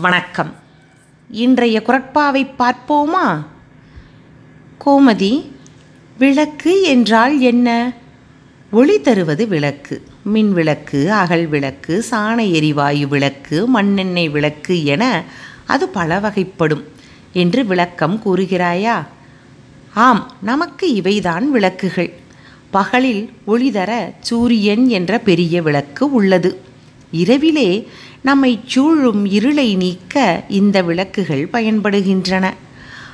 வணக்கம். இன்றைய குரட்பாவை பார்ப்போமா? கோமதி விளக்கு என்றால் என்ன? ஒளி தருவது விளக்கு மின் விளக்கு அகல் விளக்கு சாண எரிவாயு விளக்கு மண்ணெண்ணெய் விளக்கு என அது பல வகைப்படும் என்று விளக்கம் கூறுகிறாயா? ஆம் நமக்கு இவைதான் விளக்குகள். பகலில் ஒளிதர சூரியன் என்ற பெரிய விளக்கு உள்ளது. இரவிலே நம்மை சூழும் இருளை நீக்க இந்த விளக்குகள் பயன்படுகின்றன.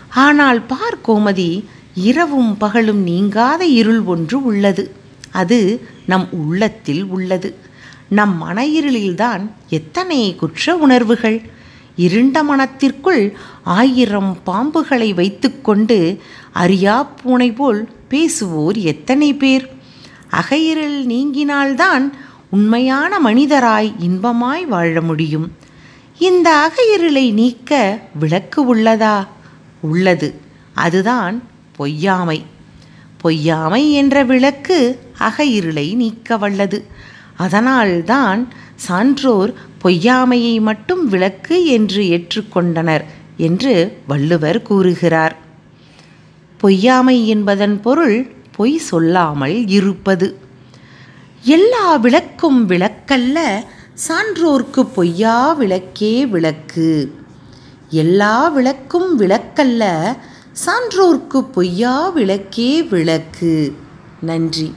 ஆனால் பார் கோமதி இரவும் பகலும் நீங்காத இருள் ஒன்று உள்ளது. அது நம் உள்ளத்தில் உள்ளது. நம் மன இருளில்தான் எத்தனை குற்ற உணர்வுகள். இருண்ட மனத்திற்குள் ஆயிரம் பாம்புகளை வைத்துக்கொண்டு அறியா பூனை போல் பேசுவோர் எத்தனை பேர். அகையிருள் நீங்கினால்தான் உண்மையான மனிதராய் இன்பமாய் வாழ முடியும். இந்த அகையிருளை நீக்க விளக்கு உள்ளதா? உள்ளது. அதுதான் பொய்யாமை. பொய்யாமை என்ற விளக்கு அகையிருளை நீக்க வல்லது. அதனால்தான் சான்றோர் பொய்யாமையை மட்டும் விளக்கு என்று ஏற்றுக்கொண்டனர் என்று வள்ளுவர் கூறுகிறார். பொய்யாமை என்பதன் பொருள் பொய் சொல்லாமல் இருப்பது. எல்லா விளக்கும் விளக்கல்ல சான்றோர்க்கு பொய்யா விளக்கே விளக்கு. எல்லா விளக்கும் விளக்கல்ல சான்றோர்க்கு பொய்யா விளக்கே விளக்கு. நன்றி.